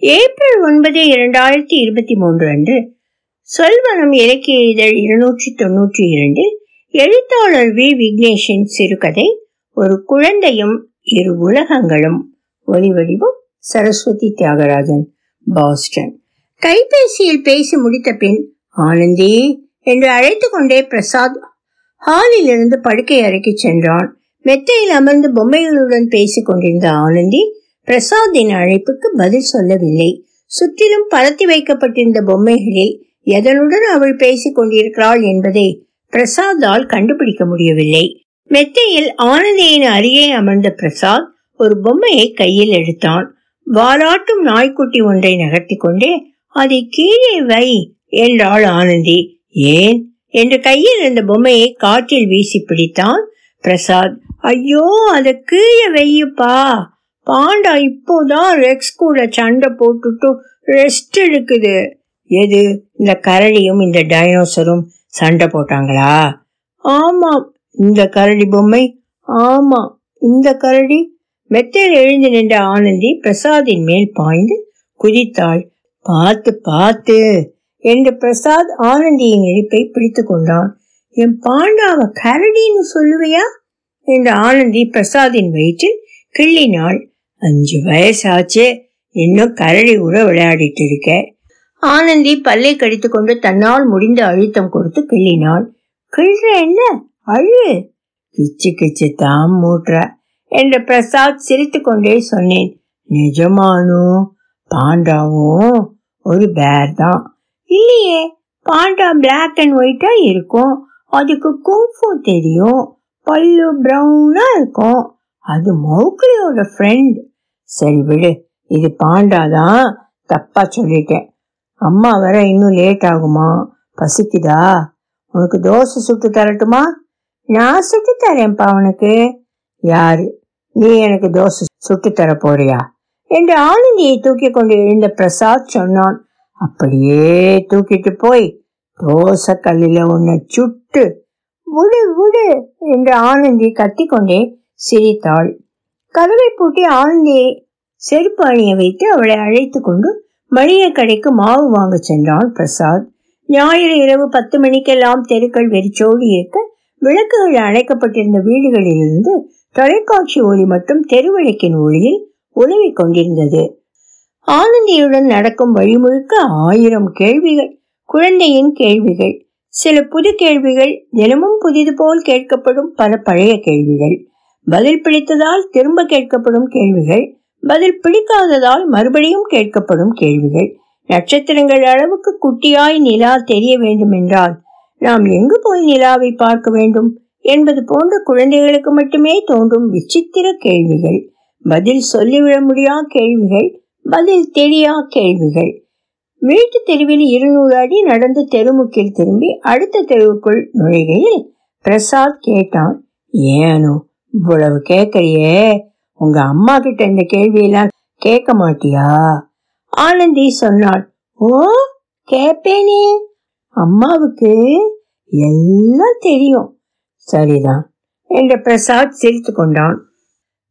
April ஒன்பது இரண்டாயிரத்தி இருபத்தி மூன்று அன்று சொல்வனம் இலக்கிய இதழ் இருநூற்றி தொன்னூற்றி இரண்டு எழுத்தாளர் வி. விக்னேஷின் சிறுகதை ஒரு குழந்தையும் இரு உலகங்களும். ஒளிவடிவும் சரஸ்வதி தியாகராஜன் பாஸ்டன். கைபேசியில் பேசி முடித்த பின் ஆனந்தி என்று அழைத்து கொண்டே பிரசாத் ஹாலில் இருந்து படுக்கை அறைக்கு சென்றான். மெத்தையில் அமர்ந்து பொம்மைகளுடன் பேசிக் கொண்டிருந்த ஆனந்தி பிரசாத்தின் அழைப்புக்கு பதில் சொல்லவில்லை. சுற்றிலும் பரத்தி வைக்கப்பட்டிருந்த பொம்மைகளில் எதனுடன் அவள் பேசிக் கொண்டிருக்கிறாள் என்பதை பிரசாத்தால் கண்டுபிடிக்க முடியவில்லை. மெத்தையில் ஆனந்தியின் அருகே அமர்ந்த பிரசாத் ஒரு பொம்மையை கையில் எடுத்தான். வாலாட்டும் நாய்க்குட்டி ஒன்றை நகர்த்தி கொண்டே அதை கீழே வை என்றாள் ஆனந்தி. ஏன்? என்று கையில் இருந்த பொம்மையை காற்றில் வீசி பிடித்தான் பிரசாத். ஐயோ அதை கீழே வையுப்பா பாண்டா இப்போதான் ரெக்ஸ் கூட சண்டை போட்டுட்டு ரெஸ்ட் எடுக்குது. எது? இந்த கரடியும் இந்த டைனோசரும் சண்டை போட்டாங்களா? ஆமாம் இந்த கரடி பொம்மை. ஆமா இந்த கரடி. மெத்தையில் எழுந்து நின்ற ஆனந்தி பிரசாதின் மேல் பாய்ந்து குதித்தாள். பார்த்து பார்த்து என்று பிரசாத் ஆனந்தியின் இழிப்பை பிடித்து கொண்டான். என் பாண்டாவ கரடின்னு சொல்லுவையா? என்று ஆனந்தி பிரசாதின் வயிற்றில் கிள்ளினாள். அஞ்சு வயசாச்சு இன்னும் கரடி கூட விளையாடிட்டு இருக்க. ஆனந்தி பல்லை கடித்து கொண்டு தன்னால் முடிந்த அழுத்தம் கொடுத்து கிள்ளினாள். கிள்ற என்ன? அழு. கிச்சு கிச்சு தாம் மூட்டுற என்று பிரசாத் சிரித்து கொண்டே சொன்னேன். நிஜமானும் பாண்டாவும் ஒரு பேர் தான். இல்லையே பாண்டா பிளாக் அண்ட் ஒயிட்டா இருக்கும். அதுக்கு குங்ஃபு தெரியும். பல்லு ப்ரௌனா இருக்கும். அது மௌக்லியோட ஃப்ரெண்ட் சரி விடு. இது பாண்டாதான் தப்பா சொல்லிட்டேன். அம்மா வர இன்னும் லேட் ஆகுமா? பசிக்குதா? உனக்கு தோசை சுட்டு தரட்டுமா? நான் சுட்டு தரேன்ப்பா உனக்கு. யாரு? நீ எனக்கு தோசை சுட்டு தர போறியா? என்று ஆளுநியை தூக்கி கொண்டு எழுந்த பிரசாத் சொன்னான். அப்படியே தூக்கிட்டு போய் தோசை கல்லில் உன்னை சுட்டு விடு விடு என்று ஆனந்தி கத்திக்கொண்டே சிரித்தாள். கதவை பூட்டி ஆனந்தியை செருப்பு அணிய வைத்து அவளை அழைத்து கொண்டு மளிகை கடைக்கு மாவு வாங்க சென்றான் பிரசாத். ஞாயிறு இரவு பத்து மணிக்கெல்லாம் தெருக்கள் வெறிச்சோடி இருக்க விளக்குகள் அணைக்கப்பட்டிருந்த வீடுகளிலிருந்து தொலைக்காட்சி ஒளி மட்டும் தெருவிளக்கின் ஒளியில் உழவிக் கொண்டிருந்தது. ஆனந்தியுடன் நடக்கும் வழி முழுக்க ஆயிரம் கேள்விகள் குழந்தையின் கேள்விகள் சில புது கேள்விகள் தினமும் புதிது போல் கேட்கப்படும் பல பழைய கேள்விகள். பதில் பிடித்ததால் திரும்ப கேட்கப்படும் கேள்விகள் பதில் பிடிக்காததால் மறுபடியும் கேட்கப்படும் கேள்விகள். நட்சத்திரங்கள் அளவுக்கு குட்டியாய் நிலா தெரிய வேண்டும் என்றால் நாம் எங்கு போய் நிலாவை பார்க்க வேண்டும் என்பது போன்ற குழந்தைகளுக்கு மட்டுமே தோன்றும் விசித்திர கேள்விகள். பதில் சொல்லிவிட முடியா கேள்விகள் பதில் தெரியா கேள்விகள். வீட்டு தெருவில் இருநூறு அடி நடந்து தெருமுக்கில் திரும்பி அடுத்த தெருவுக்குள் நுழைகையில் பிரசாத் கேட்டான் ஏனோ இவ்வளவு கேட்கறியே உங்க அம்மா கிட்ட இந்த கேள்வியெல்லாம் கேட்க மாட்டியா? ஆனந்தி சொன்னாள் ஓ கேப்பேனே. அம்மாவுக்கு எல்லாம் தெரியும். சரிதான் என்று பிரசாத் சிரித்து கொண்டான்.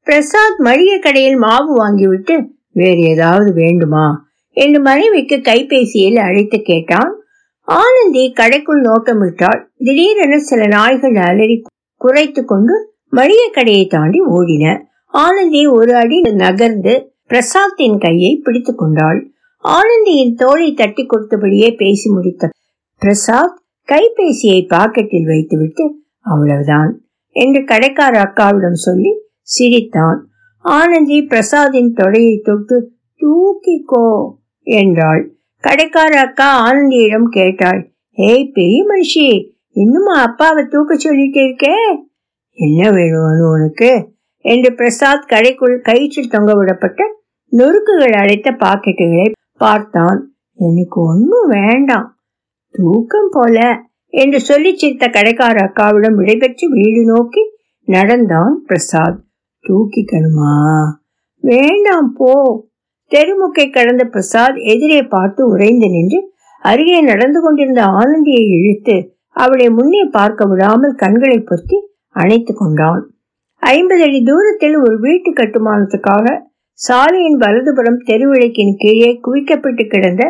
பிரசாத் மளிகை கடையில் மாவு வாங்கிவிட்டு வேறு ஏதாவது வேண்டுமா? என்று மனைவிக்கு கைபேசியில் அழைத்து கேட்டான். ஆனந்தி கடைக்குள் நோக்கமிட்டாள் திடீரென சில நாய்கள் அலறி குறைத்து கொண்டு மளிகை கடையை தாண்டி ஓடின. ஆனந்தி ஒரு அடி நகர்ந்து பிரசாத்தின் கையை பிடித்து கொண்டாள். ஆனந்தியின் தோலை தட்டி கொடுத்தபடியே பேசி முடித்த பிரசாத் கைபேசியை பாக்கெட்டில் வைத்துவிட்டு அவ்வளவுதான் என்று கடைக்கார அக்காவிடம் சொல்லி சிரித்தான். ஆனந்தி பிரசாதின் தொடையை தொட்டு தூக்கிக்கோ என்றாள். கடைக்கார அக்கா ஆனந்தியிடம் கேட்டாள் ஏய் பெரிய மனுஷி இன்னுமா அப்பாவை தூக்க சொல்லிட்டு இருக்கே? என்ன வேணும் உனக்கு? என்று பிரசாத் கடைக்குள் கயிற்றில் தொங்க விடப்பட்ட நொறுக்குகள் அடைத்த பாக்கெட்டுகளை பார்த்தான். எனக்கு ஒன்னும் வேண்டாம். தூக்கம் போல என்று சொல்லி சிரித்த கடைக்கார அக்காவிடம் விடைபெற்று வீடு நோக்கி நடந்தான் பிரசாத். தூக்கிக்கணுமா? வேண்டாம் போ. தெருமுக்கை கடந்த பிரசாத் எதிரே பார்த்து உறைந்து நின்று அருகே நடந்து கொண்டிருந்த ஆனந்தியை இழுத்து அவளை முன்னே பார்க்க விடாமல் கண்களை பொத்தி அணைத்து கொண்டான் ஐம்பது அடி தூரத்தில் ஒரு வீட்டு கட்டுமானத்துக்காக சாலையின் வலதுபுறம் தெருவிளக்கின் கீழே குவிக்கப்பட்டு கிடந்த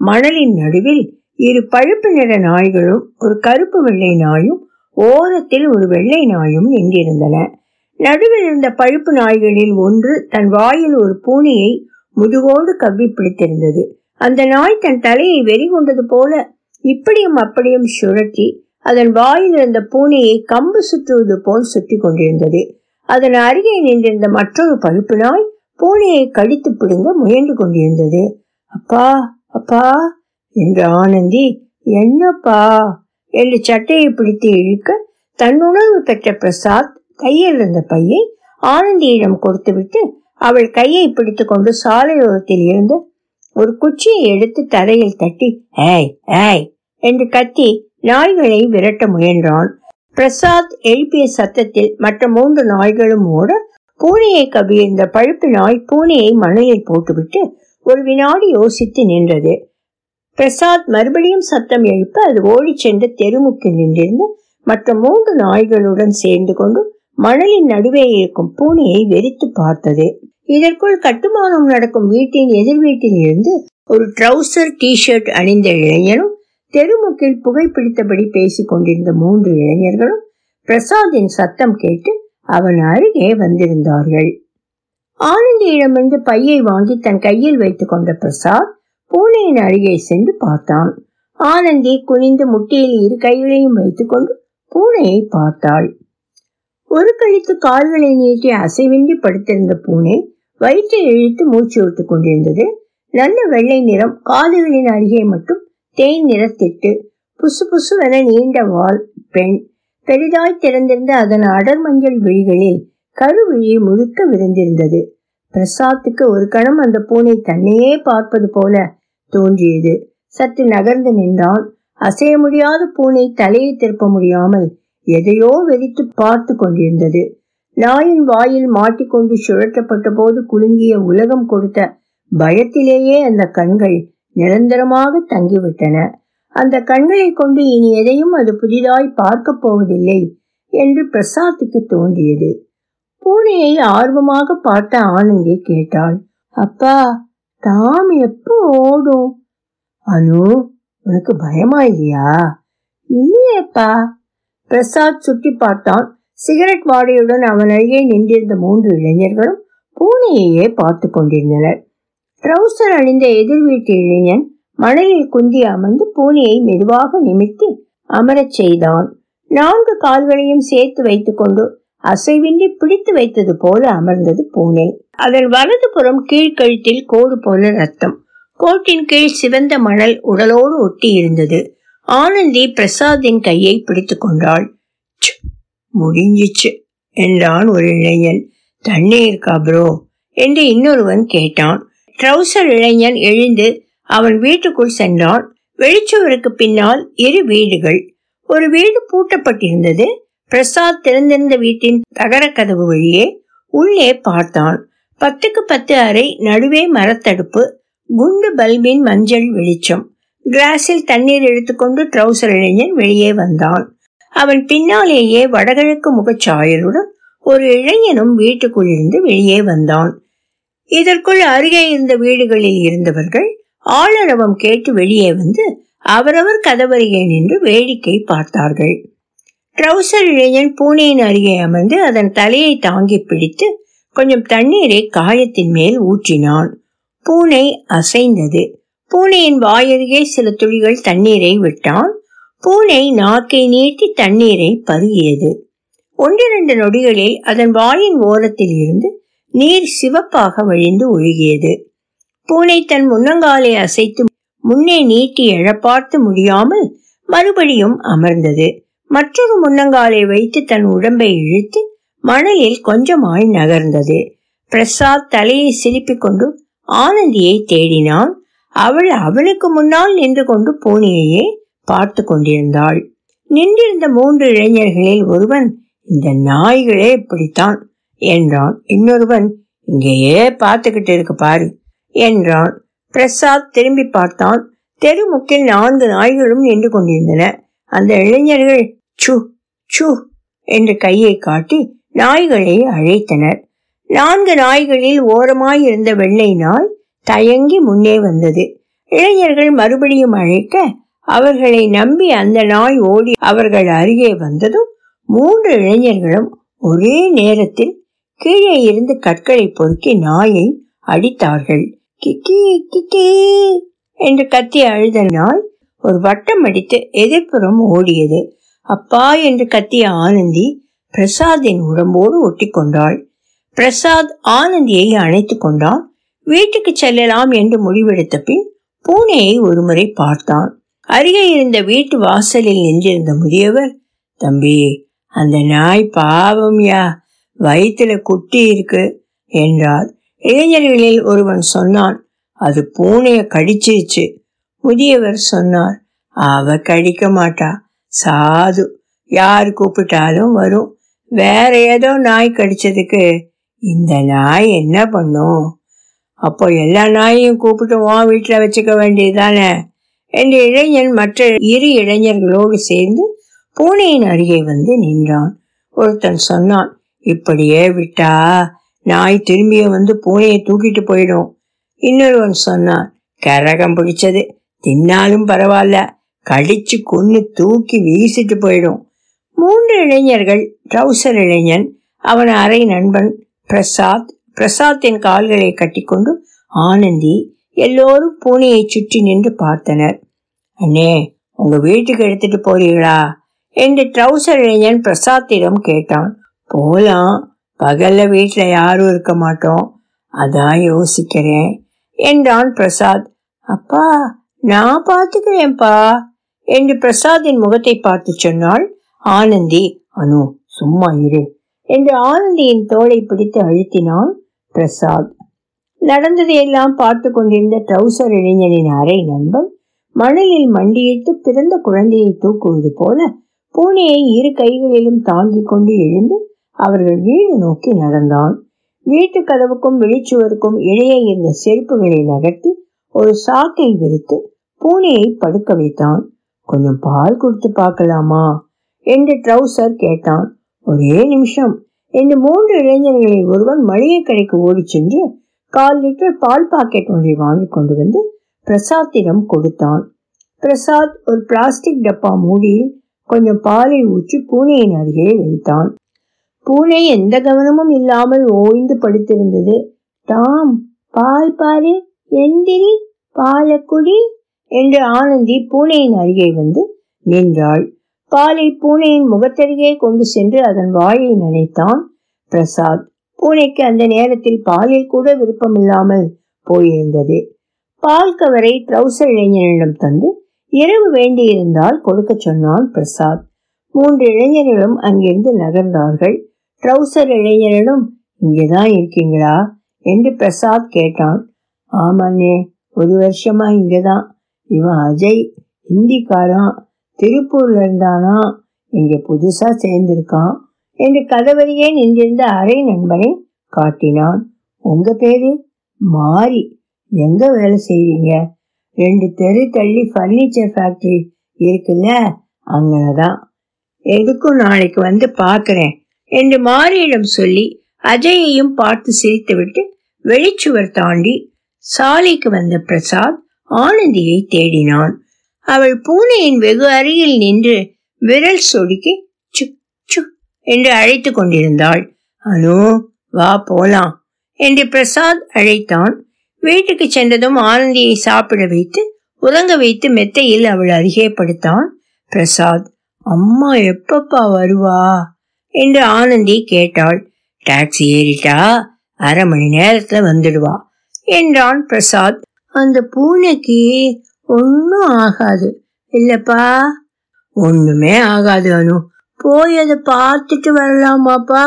மணலின் நடுவில் இரு பழுப்பு நிற நாய்களும் ஒரு கருப்பு வெள்ளை நாயும் ஓரத்தில் ஒரு வெள்ளை நாயும் நின்றிருந்தன. நடுவில் இருந்த பழுப்பு நாய்களில் ஒன்று தன் வாயில் ஒரு பூனையை முதுகோடு கவ்வி பிடித்திருந்தது. அந்த நாய் தன் தலையை வெறி கொண்டது போல இப்படியும் அப்படியும் சுழற்றி அதன் வாயில் இருந்த பூனையை கம்பு சுற்றுவது போல் சுற்றி கொண்டிருந்தது. அதன் அருகே நின்றிருந்த மற்றொரு பழுப்பு நாய் பூனையை கடித்து பிடுங்க முயன்று கொண்டிருந்தது. அப்பா அப்பா என்று ஆனந்தி என்னப்பா? என்று சட்டையை பிடித்து இழுக்க தன்னுணர்வு பெற்ற பிரசாத் கையில் இருந்த பையை ஆனந்தியிடம் கொடுத்துவிட்டு அவள் கையை பிடித்து கொண்டு சாலையோரத்தில் இருந்து ஒரு குச்சியை எடுத்து தரையில் தட்டி ஏய் ஏய் என்று கத்தி நாய்களை விரட்ட முயன்றான். பிரசாத் எழுப்பிய சத்தத்தில் மற்ற மூன்று நாய்களும் ஓட பூனையை கவிழ்ந்த பழுப்பு நாய் பூனையை மணலில் போட்டுவிட்டு ஒரு வினாடி யோசித்து நின்றது. பிரசாத் மறுபடியும் சத்தம் எழுப்ப அது ஓடி சென்று தெருமுக்கில் நின்றிருந்து மற்ற மூன்று நாய்களுடன் சேர்ந்து கொண்டு மணலின் நடுவே இருக்கும் பூனையை வெறித்து பார்த்தது. இதற்குள் கட்டுமானம் நடக்கும் வீட்டின் எதிர் வீட்டில் இருந்து ஒரு ட்ரௌசர் டி ஷர்ட் அணிந்த இளைஞனும் தெருமுக்கில் புகைப்பிடித்தபடி பேசிக் கொண்டிருந்த மூன்று இளைஞர்களும் பிரசாத்தின் சத்தம் கேட்டு அவன் அருகே வந்திருந்தார்கள். ஆனந்தியிடமிருந்து பையை வாங்கி தன் கையில் வைத்துக் கொண்ட பிரசாத் பூனையின் அருகே சென்று பார்த்தான். ஆனந்தி குனிந்து முட்டியில் இரு கைகளையும் வைத்துக்கொண்டு பூனையை பார்த்தாள். ஒரு கழித்து கால்களை நீட்டி அசைவின்றி படுத்திருந்த பூனை வயிற்றை இழுத்து மூச்சு விட்டுக் கொண்டிருந்தது. நல்ல வெள்ளை நிறம் காதுகளின் அருகே மட்டும் தேன் நிறத்திட்டு புசு புசுவென நீண்ட வால் பெண். பெரிதாய் திறந்திருந்த அதன் அடர் மஞ்சள் விழிகளில் கருவிழி முழுக்க விருந்திருந்தது. பிரசாத்துக்கு ஒரு கணம் அந்த பூனை தன்னையே பார்ப்பது போல தோன்றியது. சற்று நகர்ந்து நின்றான். அசைய முடியாத பூனை தலையை திருப்ப முடியாமல் எதையோ வெறித்து பார்த்து கொண்டிருந்தது. நாயின் வாயில் மாட்டிக்கொண்டு சுழற்றப்பட்ட போது குலுங்கிய உலகம் கொடுத்த பயத்திலேயே அந்த கண்கள் நிரந்தரமாக தங்கிவிட்டன. அந்த கண்களை கொண்டு இனி எதையும் அது புதிதாய் பார்க்க போவதில்லை என்று பிரசாத்துக்கு தோன்றியது. பூனையை ஆர்வமாக பார்த்த ஆனந்தி கேட்டாள் அப்பா தாம் எப்போ ஓடும்? அனு உனக்கு பயமா இல்லையா இல்லையேப்பா. பிரசாத் சுட்டி பார்த்தான். சிகரெட் வாடையுடன் அவன் அருகே நின்றிருந்த மூன்று இளைஞர்களும் பூனையையே பார்த்து கொண்டிருந்தனர். ட்ரௌசர் அணிந்த எதிர் வீட்டு இளைஞன் மணலில் குந்தி அமர்ந்து பூனையை மெதுவாக நிமித்தி அமரச் செய்தான். நான்கு கால்களையும் சேர்த்து வைத்துக்கொண்டு அசைவின்றி பிடித்து வைத்தது போல அமர்ந்தது பூனை. அதன் வலது புறம் கீழ்கழுத்தில் கோடு போல ரத்தம். கோட்டின் கீழ் சிவந்த மணல் உடலோடு ஒட்டி இருந்தது. ஆனந்தி பிரசாத்தின் கையை பிடித்து கொண்டாள். முடிஞ்சிச்சு என்றான் ஒரு இளைஞன். தண்ணி இருக்கா ப்ரோ என்று இன்னொருவன் கேட்டான். ட்ரௌசர் இளைஞன் எழுந்து அவன் வீட்டுக்குள் சென்றான். வெளிச்சுவருக்கு பின்னால் இரு வீடுகள். ஒரு வீடு பூட்டப்பட்டிருந்தது. பிரசாத் திறந்திருந்த வீட்டின் தகர கதவு வழியே உள்ளே பார்த்தான். பத்துக்கு பத்து அறை நடுவே மரத்தடுப்பு குண்டு பல்பின் மஞ்சள் வெளிச்சம். கிளாஸில் தண்ணீர் எடுத்துக்கொண்டு ட்ரௌசர் இளைஞன் வெளியே வந்தான். அவன் பின்னாலேயே வடகிழக்கு முகச்சாயலுடன் ஒரு இளைஞனும் வீட்டுக்குள் இருந்து வெளியே வந்தான். இதற்குள் அருகே இருந்த வீடுகளில் இருந்தவர்கள் ஆளரவம் கேட்டு வெளியே வந்து அவரவர் கதவருகே நின்று வேடிக்கை பார்த்தார்கள். ட்ரௌசர் இளைஞன் பூனையின் அருகே அமர்ந்து அதன் தலையை தாங்கி பிடித்து கொஞ்சம் தண்ணீரை காயத்தின் மேல் ஊற்றினான். பூனை அசைந்தது. பூனையின் வாயருகே சில துளிகள் தண்ணீரை விட்டான். பூனை நாக்கை நீட்டி தண்ணீரை பருகியது. ஒன்றிரண்டு நொடிகளில் அதன் வாயின் ஓரத்தில் இருந்து நீர் சிவப்பாக வழிந்து ஒழுகியது. பூனை தன் முன்னங்காலை அசைத்து முன்னே நீட்டி எழப்பார்த்து முடியாமல் மறுபடியும் அமர்ந்தது. மற்றொரு முன்னங்காலை வைத்து தன் உடம்பை இழுத்து மணலில் கொஞ்சமாய் நகர்ந்தது. பிரசாத் தலையை சிரிப்பிக் கொண்டு ஆனந்தியை தேடினான். அவள் அவனுக்கு முன்னால் நின்று கொண்டு பூனையையே பார்த்து கொண்டிருந்தாள். நின்றிருந்த மூன்று இளைஞர்களில் ஒருவன் இந்த நாய்களே இப்படித்தான். என்றான். இன்னொருவன் இங்கேயே பார்த்துக்கிட்டு இருக்கு பாரு என்றான். பிரசாத் திரும்பி பார்த்தான். தெருமுக்கில் நான்கு நாய்களும் நின்று கொண்டிருந்தன. அந்த இளைஞர்கள் சு சு என்று கையை காட்டி நாய்களை அழைத்தனர். நான்கு நாய்களில் ஓரமாய் இருந்த வெள்ளை நாய் தயங்கி முன்னே வந்தது. இளைஞர்கள் மறுபடியும் அழைக்க அவர்களை நம்பி அந்த நாய் ஓடி அவர்கள் அருகே வந்ததும் மூன்று இளைஞர்களும் ஒரே நேரத்தில் கீழே இருந்து கற்களை பொறுக்கி நாயை அடித்தார்கள். கிக்கி கிக்கி என்று கத்தி அழுத நாய் ஒரு வட்டம் அடித்து எதிர்ப்புறம் ஓடியது. அப்பா என்று கத்திய ஆனந்தி பிரசாத்தின் உடம்போடு ஒட்டி கொண்டாள் பிரசாத் ஆனந்தியை அணைத்துக் கொண்டான். வீட்டுக்கு செல்லலாம் என்று முடிவெடுத்த பின் பூனையை ஒருமுறை பார்த்தான். அருகே இருந்த வீட்டு வாசலில் நின்றிருந்த முதியவர் தம்பி அந்த நாய் பாவம்யா. வயிற்றுல குட்டி இருக்கு என்றார். இளைஞர்களில் ஒருவன் சொன்னான் அது பூனைய கடிச்சிருச்சு. முதியவர் சொன்னார் அவ கடிக்க மாட்டா. சாது. யார் கூப்பிட்டாலும் வரும். வேற ஏதோ நாய் கடிச்சதுக்கு இந்த நாய் என்ன பண்ணும்? அப்போ எல்லா நாயையும் கூப்பிட்டு உன் வீட்டில் வச்சுக்க வேண்டியதுதானே? என்று இளைஞன் மற்ற இரு இளைஞர்களோடு சேர்ந்து பூனையின் அருகே வந்து நின்றான். ஒருத்தன் சொன்னான் இப்படியே விட்டா நாய் திரும்பிய வந்து பூனையை தூக்கிட்டு போயிடும். இன்னொருவன் சொன்னான் கரகம் பிடிச்சது தின்னாலும் பரவாயில்ல கடிச்சு கொன்னு தூக்கி வீசிட்டு போயிடும். மூன்று இளைஞர்கள் ட்ரௌசர் இளைஞன் அவன் அரை நண்பன் பிரசாத் பிரசாத்தின் கால்களை கட்டிக்கொண்டு ஆனந்தி எல்லோரும் பூனையை சுற்றி நின்று பார்த்தனர். அண்ணே உங்க வீட்டுக்கு எடுத்துட்டு போறீங்களா? என்று ட்ரௌசர் இளைஞன் பிரசாத்திடம் கேட்டான். போலாம். பகல்ல வீட்டுல யாரும் இருக்க மாட்டோம். அதான் யோசிக்கிறேன். என்றான் பிரசாத். அப்பா நான் பார்த்துக்கிறேன்ப்பா என்று பிரசாத்தின் முகத்தை பார்த்து சொன்னாள் ஆனந்தி. அனு சும்மா இரு என்று ஆனந்தியின் தோளை பிடித்து அழுத்தினான் பிரசாத். நடந்ததையெல்லாம் பார்த்து கொண்டிருந்த ட்ரௌசர் இளைஞனின் அரை நண்பன் மணலில் மண்டியிட்டு பிறந்த குழந்தையை தூக்குவது போல பூனையை இரு கைகளிலும் தாங்கிக் கொண்டு எழுந்து அவர்கள் வீடு நோக்கி நடந்தான். வீட்டு கதவுக்கும் வெளிச்சுவருக்கும் இடையே இருந்த செருப்புகளை நகர்த்தி ஒரு சாக்கை விரித்து பூனையை படுக்க வைத்தான். கொஞ்சம் பால் கொடுத்து பார்க்கலாமா? என்று ட்ரௌசர் கேட்டான். ஒரே நிமிஷம். என்று மூன்று இளைஞர்களில் ஒருவன் மளிகை கடைக்கு ஓடி சென்று கால் லிட்டர் பால் பாக்கெட் ஒன்றை வாங்கி கொண்டு வந்து பிரசாத்திடம் கொடுத்தான். பிரசாத் ஒரு பிளாஸ்டிக் டப்பா மூடியில் கொஞ்சம் பாலை ஊற்றி பூனையின் அருகே வைத்தான். பூனை எந்த கவனமும் இல்லாமல் ஓய்ந்து படுத்திருந்தது. டாம் பால் பாரு எந்திரி பாலக்குடி என்று ஆனந்தி பூனையின் அருகே வந்து நின்றாள். பாலை பூனையின் முகத்தருகே கொண்டு சென்று அதன் வாயை நினைத்தான் பிரசாத். பூனைக்கு அந்த நேரத்தில் பாலில் கூட விருப்பமில்லாமல் போயிருந்தது. பால் கவரை ட்ரௌசர் இளைஞனிடம் தந்து இரவு வேண்டியிருந்தால் கொடுக்க சொன்னான் பிரசாத். மூன்று இளைஞர்களும் அங்கிருந்து நகர்ந்தார்கள். ட்ரௌசர் இளைஞரிடம் இங்கேதான் இருக்கீங்களா? என்று பிரசாத் கேட்டான். ஆமாண்ணே ஒரு வருஷமா இங்கதான். இவன் அஜய் ஹிந்திக்காரன். திருப்பூர்ல இருந்தானா? இங்க புதுசா சேர்ந்திருக்கான். என்று கதவரியே நின்றிருந்த அரை நண்பனை காட்டினான். உங்க பேரு? மாறி எங்க வேலை செய்றீங்க? ரெண்டு தெரு தள்ளி ஃபர்னிச்சர் ஃபேக்டரி இருக்குல்ல அங்கனதான் எதுக்கும் நாளைக்கு வந்து பார்க்கறேன். என்று மாரியிடம் சொல்லி அஜயையும் பார்த்து சிரித்துவிட்டு வெளிச்சுவர் தாண்டி சாலைக்கு வந்த பிரசாத் ஆனந்தியை தேடினான். அவள் பூனையின் வெகு அருகில் நின்று விரல் சொடுக்கி சுக் சுக் என்று அழைத்து கொண்டிருந்தாள். அனு வா போலாம் என்று பிரசாத் அழைத்தான். வீட்டுக்கு சென்றதும் ஆனந்தியை சாப்பிட வைத்து உறங்க வைத்து மெத்தையில் அவள் அருகே படுத்தான். பிரசாத் அம்மா எப்பப்பா வருவா? என்று ஆனந்தி கேட்டாள். டாக்ஸி ஏறிட்டா? அரை மணி நேரத்துல வந்துடுவா என்றான் பிரசாத். அந்த பூனைக்கு ஒன்னும் ஆகாது. இல்லப்பா. ஒண்ணுமே ஆகாது அனு. போய் அதை பார்த்துட்டு வரலாமாப்பா?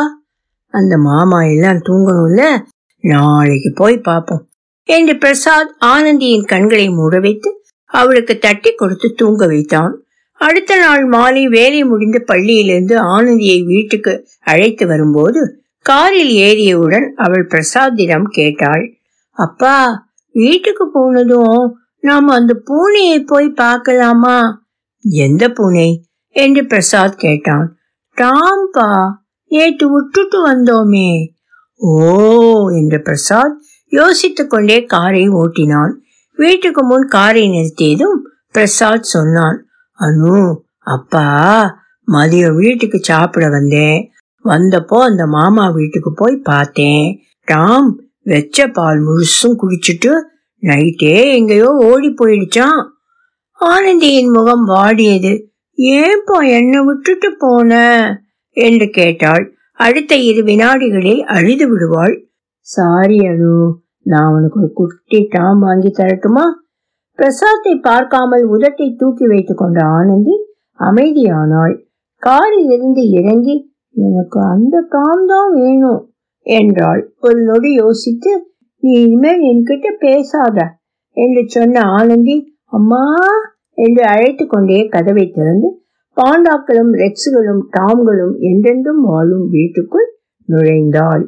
அந்த மாமா எல்லாம் தூங்கணும்ல? நாளைக்கு போய் பார்ப்போம் என்று பிரசாத் ஆனந்தியின் கண்களை மூட வைத்து அவளுக்கு தட்டி கொடுத்து தூங்க வைத்தான். அடுத்த நாள் மாலை வேலை முடிந்து பள்ளியிலிருந்து ஆனந்தியை வீட்டுக்கு அழைத்து வரும்போது காரில் ஏறியவுடன் அவள் பிரசாத்திடம் கேட்டாள். அப்பா வீட்டுக்கு போனதும் நாம் அந்த பூனையை போய் பார்க்கலாமா? எந்த பூனை? என்று பிரசாத் கேட்டான். டாம்பா நேற்று விட்டுட்டு வந்தோமே. ஓ என்று பிரசாத் யோசித்துக் கொண்டே காரை ஓட்டினான். வீட்டுக்கு முன் காரை நிறுத்தியதும் பிரசாத் சொன்னான். அனு அப்பா மதியம் வீட்டுக்கு சாப்பிட வந்தேன். வந்தப்போ அந்த மாமா வீட்டுக்கு போய் பார்த்தேன். ராம் வெச்ச பால் முழுசும் குடிச்சிட்டு நைட்டே எங்கேயோ ஓடி போயிடுச்சான் ஆனந்தியின் முகம் வாடியது. ஏன்பா என்னை விட்டுட்டு போன? என்று கேட்டாள். அடுத்த இரு வினாடிகளில் அழுது விடுவாள். சாரி அனு நான் உனக்கு ஒரு குட்டி டாம் வாங்கி தரட்டுமா? பிரசாத்தை பார்க்காமல் உதட்டை தூக்கி வைத்துக் கொண்ட ஆனந்தி அமைதியானாள். காரில் இருந்து இறங்கி எனக்கு அந்த டாம் தான் வேணும் என்றாள். ஒரு நொடி யோசித்து நீ இனிமேல் என்கிட்ட பேசாத என்று சொன்ன ஆனந்தி அம்மா என்று அழைத்து கொண்டே கதவை திறந்து பாண்டாக்களும் ரெக்ஸுகளும் டாம்களும் என்றென்றும் வாழும் வீட்டுக்குள் நுழைந்தாள்.